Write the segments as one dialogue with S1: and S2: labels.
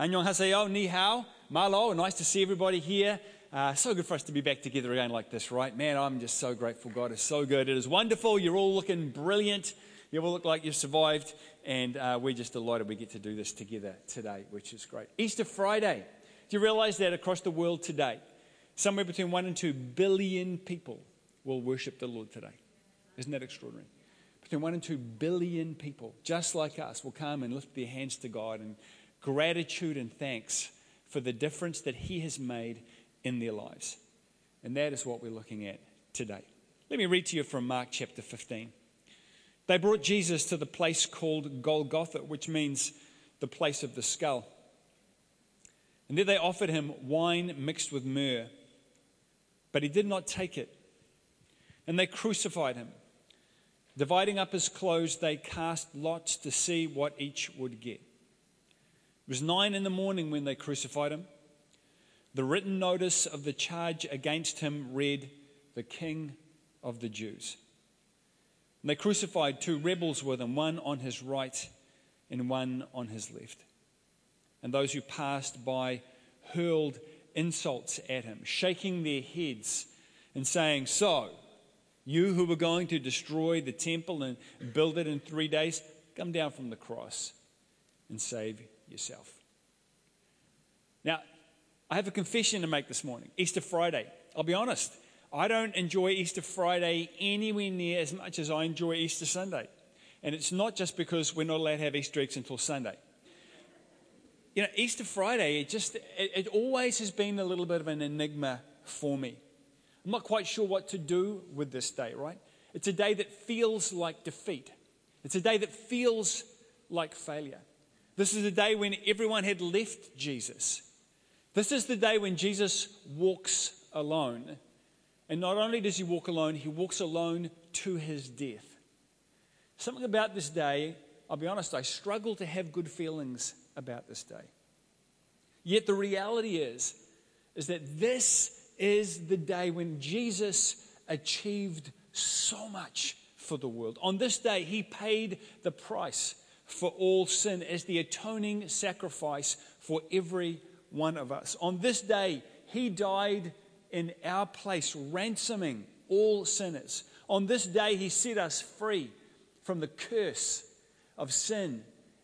S1: Annyeonghaseyo, ni hao, malo. Nice to see everybody here. Uh, so good for us to be back together again like this, right? Man, I'm just so grateful. God is so good. It is wonderful. You're all looking brilliant. You all look like you've survived. And uh, we're just delighted we get to do this together today, which is great. Easter Friday. Do you realize that across the world today, somewhere between one and two billion people will worship the Lord today? Isn't that extraordinary? Between one and two billion people, just like us, will come and lift their hands to God in gratitude and thanks for the difference that He has made in their lives. And that is what we're looking at today. Let me read to you from Mark chapter 15. They brought Jesus to the place called Golgotha, which means the place of the skull. And there they offered him wine mixed with myrrh, but he did not take it. And they crucified him. Dividing up his clothes, they cast lots to see what each would get. It was nine in the morning when they crucified him. The written notice of the charge against him read, The King of the Jews. And they crucified two rebels with him, one on his right and one on his left. And those who passed by hurled insults at him, shaking their heads and saying, So, you who were going to destroy the temple and build it in three days, come down from the cross and save yourself. Now, I have a confession to make this morning. Easter Friday. I'll be honest. I don't enjoy Easter Friday anywhere near as much as I enjoy Easter Sunday. And it's not just because we're not allowed to have Easter eggs until Sunday. You know, Easter Friday, it just, it, it always has been a little bit of an enigma for me. I'm not quite sure what to do with this day, right? It's a day that feels like defeat. It's a day that feels like failure. This is the day when everyone had left Jesus. This is the day when Jesus walks alone. And not only does he walk alone, he walks alone to his death. Something about this day, I'll be honest, I struggle to have good feelings about this day. Yet the reality is, is that this is the day when Jesus achieved so much for the world. On this day, he paid the price for all sin as the atoning sacrifice for every one of us. On this day, he died in our place, ransoming all sinners. On this day, he set us free from the curse of sin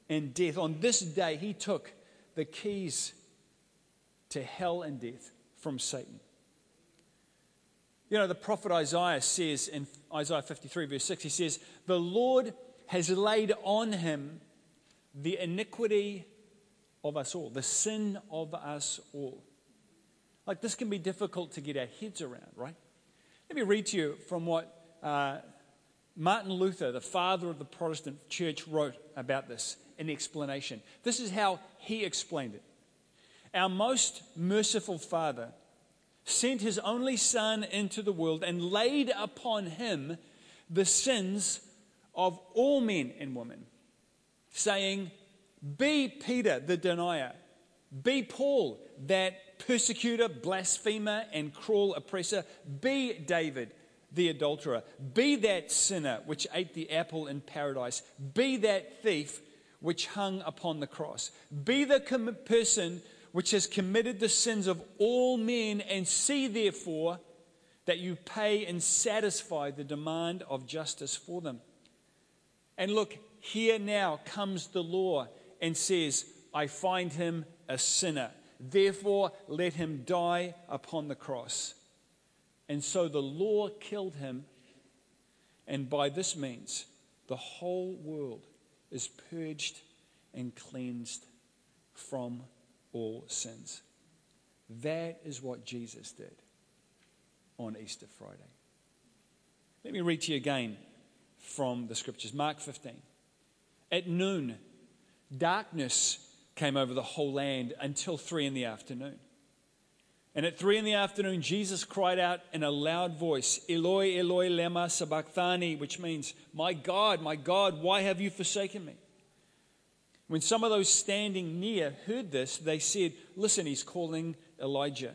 S1: and death. On this day, he took the keys to hell and death from Satan. You know, the prophet Isaiah says in Isaiah 53, verse 6, he says, The Lord has laid on him the iniquity of us all, the sin of us all. Like this can be difficult to get our heads around, right? Let me read to you from what uh, Martin Luther, the father of the Protestant church, wrote about this in explanation. This is how he explained it. Our most merciful Father sent his only Son into the world and laid upon him the sins of all men and women, saying, be Peter the denier. Be Paul that persecutor, blasphemer, and cruel oppressor. Be David the adulterer. Be that sinner which ate the apple in paradise. Be that thief which hung upon the cross. Be the com- person which has committed the sins of all men, and see therefore that you pay and satisfy the demand of justice for them. And look, here now comes the law and says, I find him a sinner. Therefore, let him die upon the cross. And so the law killed him, and by this means, the whole world is purged and cleansed from all sins. That is what Jesus did on Easter Friday. Let me read to you again from the scriptures Mark 15. At noon, Darkness came over the whole land until three in the afternoon. And at three in the afternoon, Jesus cried out in a loud voice, Eloi, Eloi, lema sabachthani, which means, My God, my God, why have you forsaken me? When some of those standing near heard this, they said, Listen, he's calling Elijah.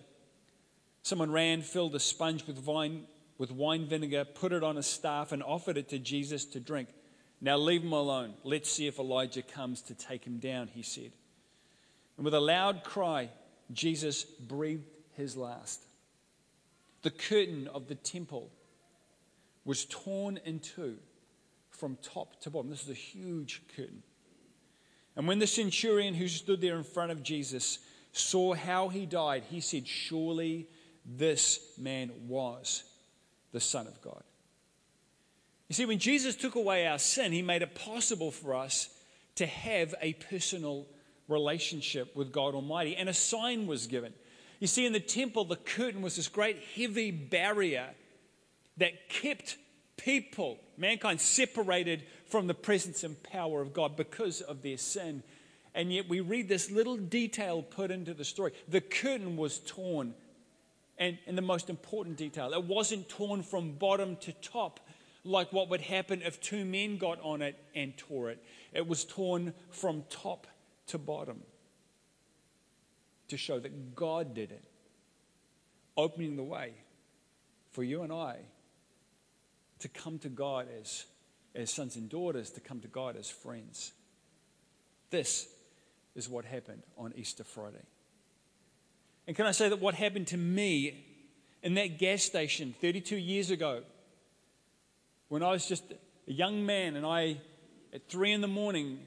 S1: Someone ran, filled a sponge with wine, with wine vinegar, put it on a staff, and offered it to Jesus to drink. Now leave him alone. Let's see if Elijah comes to take him down, he said. And with a loud cry, Jesus breathed his last. The curtain of the temple was torn in two from top to bottom. This is a huge curtain. And when the centurion who stood there in front of Jesus saw how he died, he said, Surely this man was the Son of God. You see, when Jesus took away our sin, he made it possible for us to have a personal relationship with God Almighty, and a sign was given. You see, in the temple, the curtain was this great heavy barrier that kept people, mankind, separated from the presence and power of God because of their sin. And yet we read this little detail put into the story. The curtain was torn. And, and the most important detail, it wasn't torn from bottom to top like what would happen if two men got on it and tore it. It was torn from top to bottom to show that God did it, opening the way for you and I to come to God as, as sons and daughters, to come to God as friends. This is what happened on Easter Friday. And can I say that what happened to me in that gas station 32 years ago, when I was just a young man and I, at three in the morning,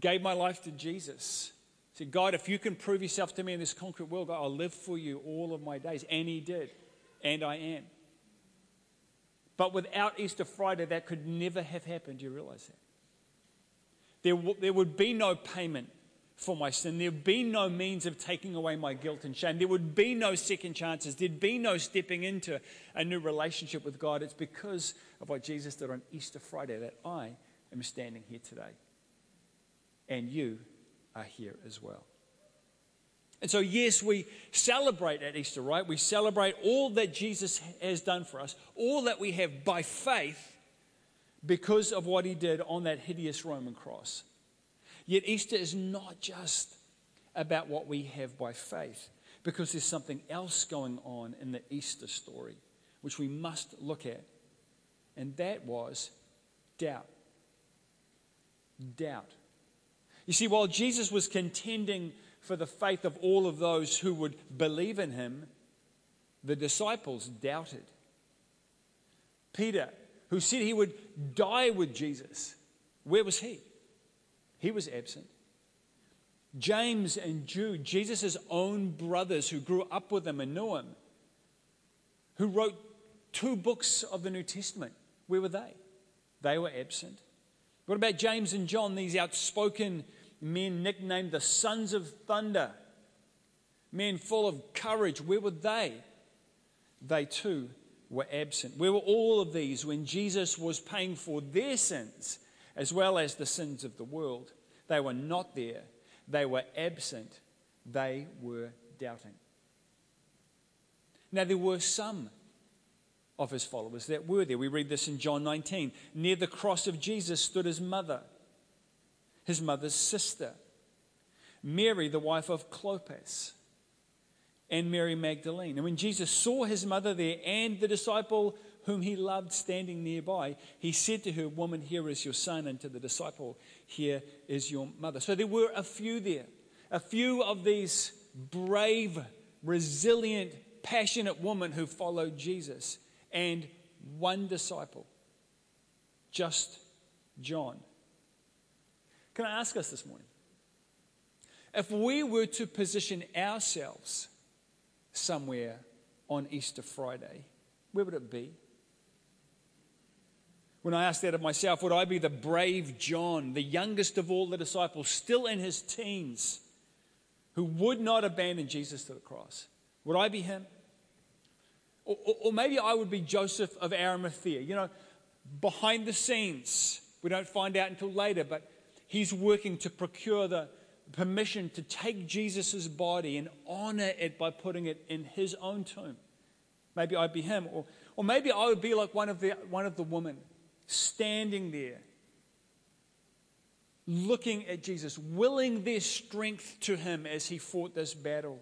S1: gave my life to Jesus. Said, God, if you can prove yourself to me in this concrete world, God, I'll live for you all of my days. And he did. And I am. But without Easter Friday, that could never have happened. Do you realize that? There, w- there would be no payment for my sin. There'd be no means of taking away my guilt and shame. There would be no second chances. There'd be no stepping into a new relationship with God. It's because of what Jesus did on Easter Friday that I am standing here today. And you are here as well. And so, yes, we celebrate at Easter, right? We celebrate all that Jesus has done for us, all that we have by faith because of what he did on that hideous Roman cross. Yet, Easter is not just about what we have by faith, because there's something else going on in the Easter story, which we must look at. And that was doubt. Doubt. You see, while Jesus was contending for the faith of all of those who would believe in him, the disciples doubted. Peter, who said he would die with Jesus, where was he? He was absent. James and Jude, Jesus' own brothers who grew up with him and knew him, who wrote two books of the New Testament, where were they? They were absent. What about James and John, these outspoken men nicknamed the sons of thunder, men full of courage? Where were they? They too were absent. Where were all of these when Jesus was paying for their sins as well as the sins of the world? They were not there. They were absent. They were doubting. Now, there were some of his followers that were there. We read this in John 19. Near the cross of Jesus stood his mother, his mother's sister, Mary, the wife of Clopas and Mary Magdalene. And when Jesus saw his mother there and the disciple whom he loved standing nearby, he said to her, Woman, here is your son, and to the disciple, Here is your mother. So there were a few there, a few of these brave, resilient, passionate women who followed Jesus, and one disciple, just John. Can I ask us this morning? If we were to position ourselves somewhere on Easter Friday, where would it be? When I asked that of myself, would I be the brave John, the youngest of all the disciples, still in his teens, who would not abandon Jesus to the cross? Would I be him? Or, or, or maybe I would be Joseph of Arimathea. You know, behind the scenes, we don't find out until later, but he's working to procure the, permission to take Jesus' body and honor it by putting it in his own tomb. Maybe I'd be him. Or, or maybe I would be like one of, the, one of the women standing there, looking at Jesus, willing their strength to him as he fought this battle.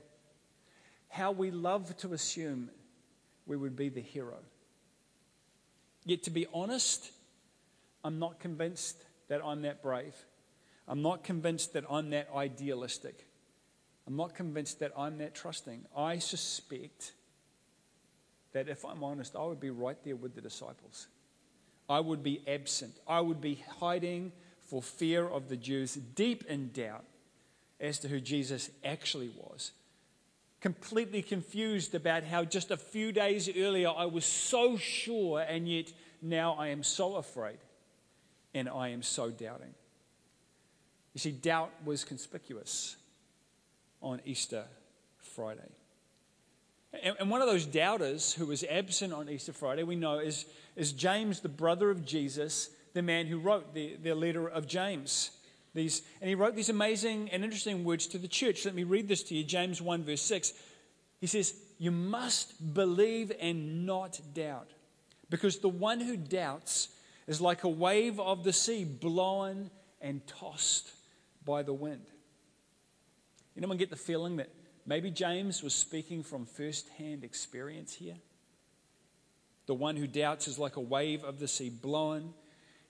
S1: How we love to assume we would be the hero. Yet, to be honest, I'm not convinced that I'm that brave. I'm not convinced that I'm that idealistic. I'm not convinced that I'm that trusting. I suspect that if I'm honest, I would be right there with the disciples. I would be absent. I would be hiding for fear of the Jews, deep in doubt as to who Jesus actually was. Completely confused about how just a few days earlier I was so sure, and yet now I am so afraid and I am so doubting. You see, doubt was conspicuous on Easter Friday. And one of those doubters who was absent on Easter Friday, we know, is, is James, the brother of Jesus, the man who wrote the, the letter of James. These, and he wrote these amazing and interesting words to the church. Let me read this to you James 1, verse 6. He says, You must believe and not doubt, because the one who doubts is like a wave of the sea blown and tossed by the wind. Anyone get the feeling that maybe James was speaking from first hand experience here? The one who doubts is like a wave of the sea blown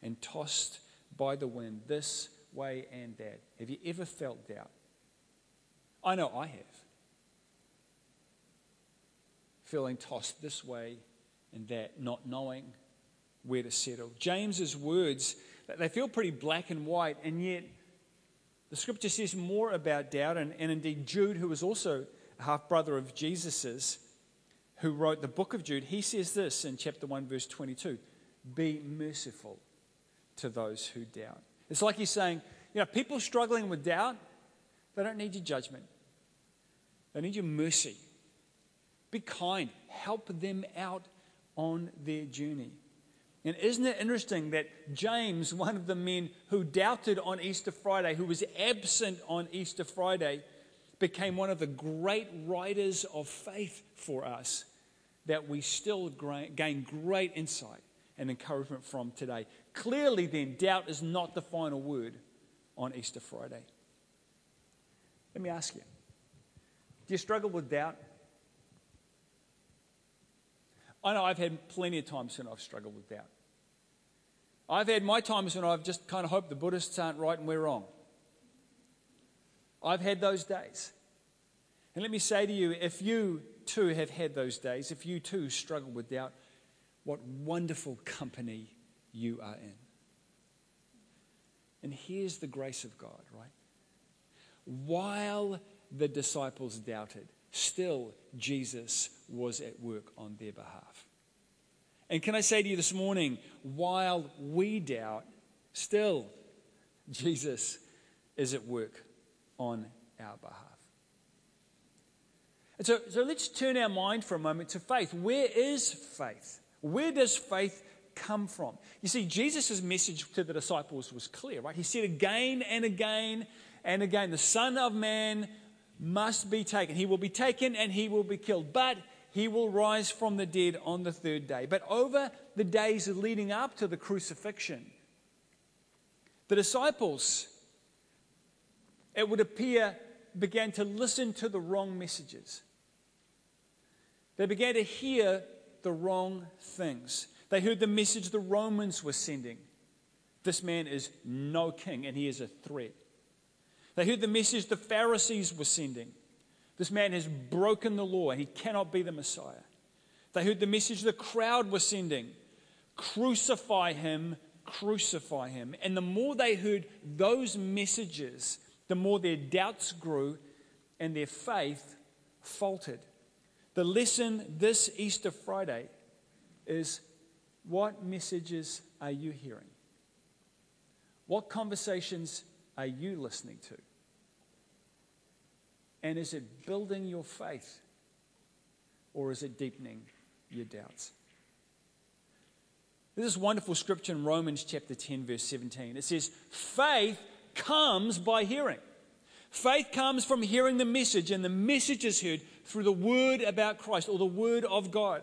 S1: and tossed by the wind this way and that. Have you ever felt doubt? I know I have. Feeling tossed this way and that, not knowing where to settle. James's words, they feel pretty black and white, and yet the scripture says more about doubt, and, and indeed, Jude, who was also a half brother of Jesus's, who wrote the book of Jude, he says this in chapter 1, verse 22 Be merciful to those who doubt. It's like he's saying, you know, people struggling with doubt, they don't need your judgment, they need your mercy. Be kind, help them out on their journey. And isn't it interesting that James, one of the men who doubted on Easter Friday, who was absent on Easter Friday, became one of the great writers of faith for us that we still gain great insight and encouragement from today. Clearly, then, doubt is not the final word on Easter Friday. Let me ask you do you struggle with doubt? I know I've had plenty of times when I've struggled with doubt. I've had my times when I've just kind of hoped the Buddhists aren't right and we're wrong. I've had those days. And let me say to you if you too have had those days, if you too struggle with doubt, what wonderful company you are in. And here's the grace of God, right? While the disciples doubted, still Jesus was at work on their behalf. And can I say to you this morning, while we doubt, still Jesus is at work on our behalf. And so, so let's turn our mind for a moment to faith. Where is faith? Where does faith come from? You see, Jesus' message to the disciples was clear, right? He said again and again and again, the Son of Man must be taken. He will be taken and he will be killed. But he will rise from the dead on the third day. But over the days leading up to the crucifixion, the disciples, it would appear, began to listen to the wrong messages. They began to hear the wrong things. They heard the message the Romans were sending this man is no king and he is a threat. They heard the message the Pharisees were sending this man has broken the law. He cannot be the Messiah. They heard the message the crowd was sending crucify him, crucify him. And the more they heard those messages, the more their doubts grew and their faith faltered. The lesson this Easter Friday is what messages are you hearing? What conversations are you listening to? And is it building your faith or is it deepening your doubts? This is wonderful scripture in Romans chapter 10, verse 17. It says, Faith comes by hearing. Faith comes from hearing the message, and the message is heard through the word about Christ or the word of God.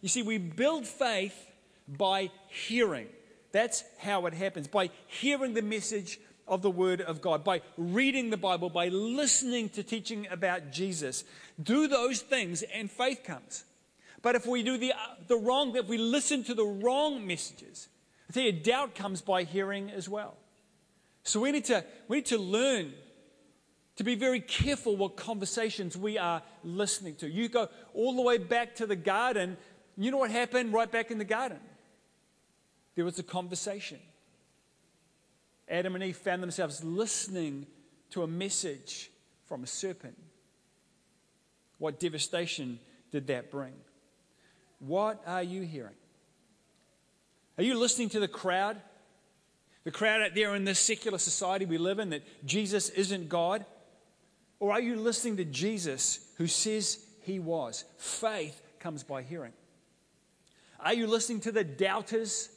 S1: You see, we build faith by hearing. That's how it happens by hearing the message of the Word of God, by reading the Bible, by listening to teaching about Jesus. Do those things and faith comes. But if we do the, uh, the wrong, if we listen to the wrong messages, I tell you, doubt comes by hearing as well. So we need to, we need to learn to be very careful what conversations we are listening to. You go all the way back to the garden, you know what happened right back in the garden? There was a conversation. Adam and Eve found themselves listening to a message from a serpent. What devastation did that bring? What are you hearing? Are you listening to the crowd? The crowd out there in this secular society we live in that Jesus isn't God? Or are you listening to Jesus who says he was? Faith comes by hearing. Are you listening to the doubters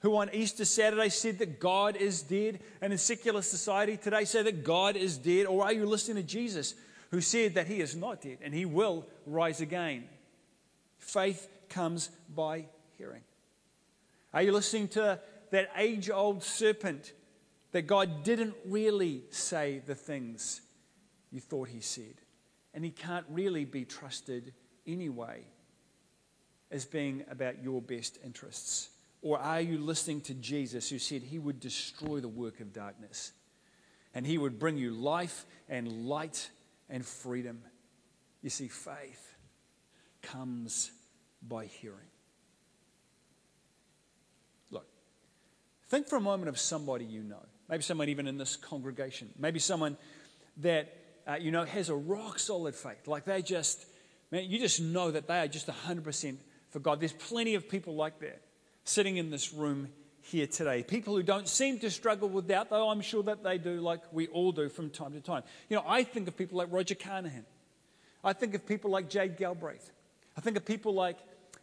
S1: who on Easter Saturday said that God is dead and in secular society today say that God is dead? Or are you listening to Jesus who said that he is not dead and he will rise again? Faith comes by hearing. Are you listening to that age old serpent that God didn't really say the things you thought he said. And he can't really be trusted anyway as being about your best interests. Or are you listening to Jesus who said he would destroy the work of darkness and he would bring you life and light and freedom? You see, faith comes by hearing. Look, think for a moment of somebody you know. Maybe someone even in this congregation. Maybe someone that uh, you know, has a rock solid faith. Like they just, man, you just know that they are just 100% for God. There's plenty of people like that sitting in this room here today. People who don't seem to struggle with doubt, though I'm sure that they do, like we all do from time to time. You know, I think of people like Roger Carnahan. I think of people like Jade Galbraith. I think of people like,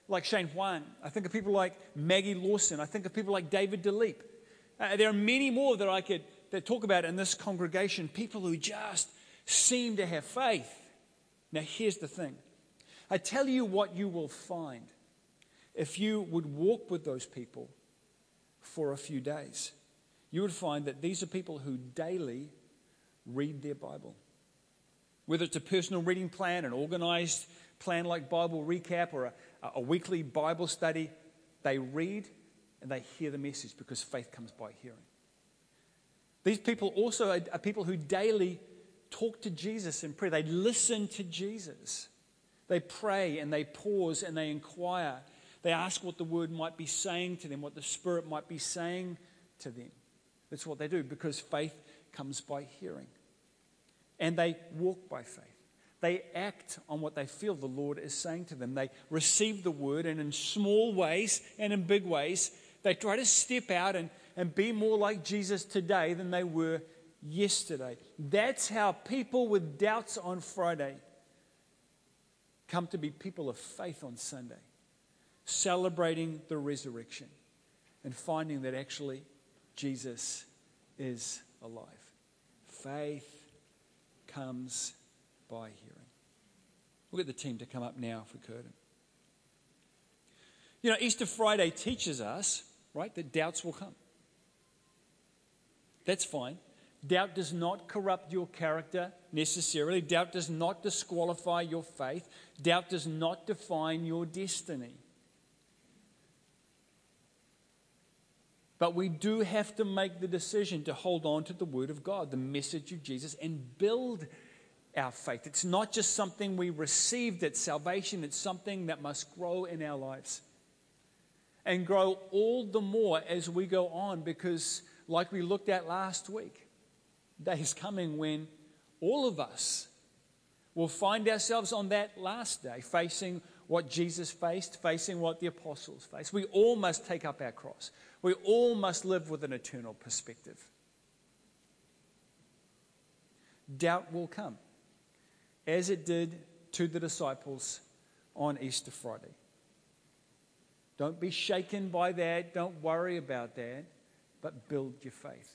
S1: like Shane Huang. I think of people like Maggie Lawson. I think of people like David DeLeap. Uh, there are many more that I could that talk about in this congregation. People who just seem to have faith. Now, here's the thing I tell you what you will find if you would walk with those people for a few days. You would find that these are people who daily read their Bible. Whether it's a personal reading plan, an organized plan like Bible Recap, or a, a weekly Bible study, they read and they hear the message because faith comes by hearing. These people also are, are people who daily talk to Jesus in prayer. They listen to Jesus. They pray and they pause and they inquire. They ask what the word might be saying to them, what the Spirit might be saying to them. That's what they do because faith comes by hearing. And they walk by faith. They act on what they feel the Lord is saying to them. They receive the word, and in small ways and in big ways, they try to step out and, and be more like Jesus today than they were yesterday. That's how people with doubts on Friday come to be people of faith on Sunday, celebrating the resurrection and finding that actually Jesus is alive. Faith comes by hearing. We'll get the team to come up now if we could. You know, Easter Friday teaches us, right, that doubts will come. That's fine. Doubt does not corrupt your character necessarily. Doubt does not disqualify your faith. Doubt does not define your destiny. But we do have to make the decision to hold on to the Word of God, the message of Jesus, and build our faith. It's not just something we received at salvation, it's something that must grow in our lives. And grow all the more as we go on, because, like we looked at last week, day is coming when all of us will find ourselves on that last day facing what Jesus faced, facing what the apostles faced. We all must take up our cross. We all must live with an eternal perspective. Doubt will come, as it did to the disciples on Easter Friday. Don't be shaken by that. Don't worry about that, but build your faith.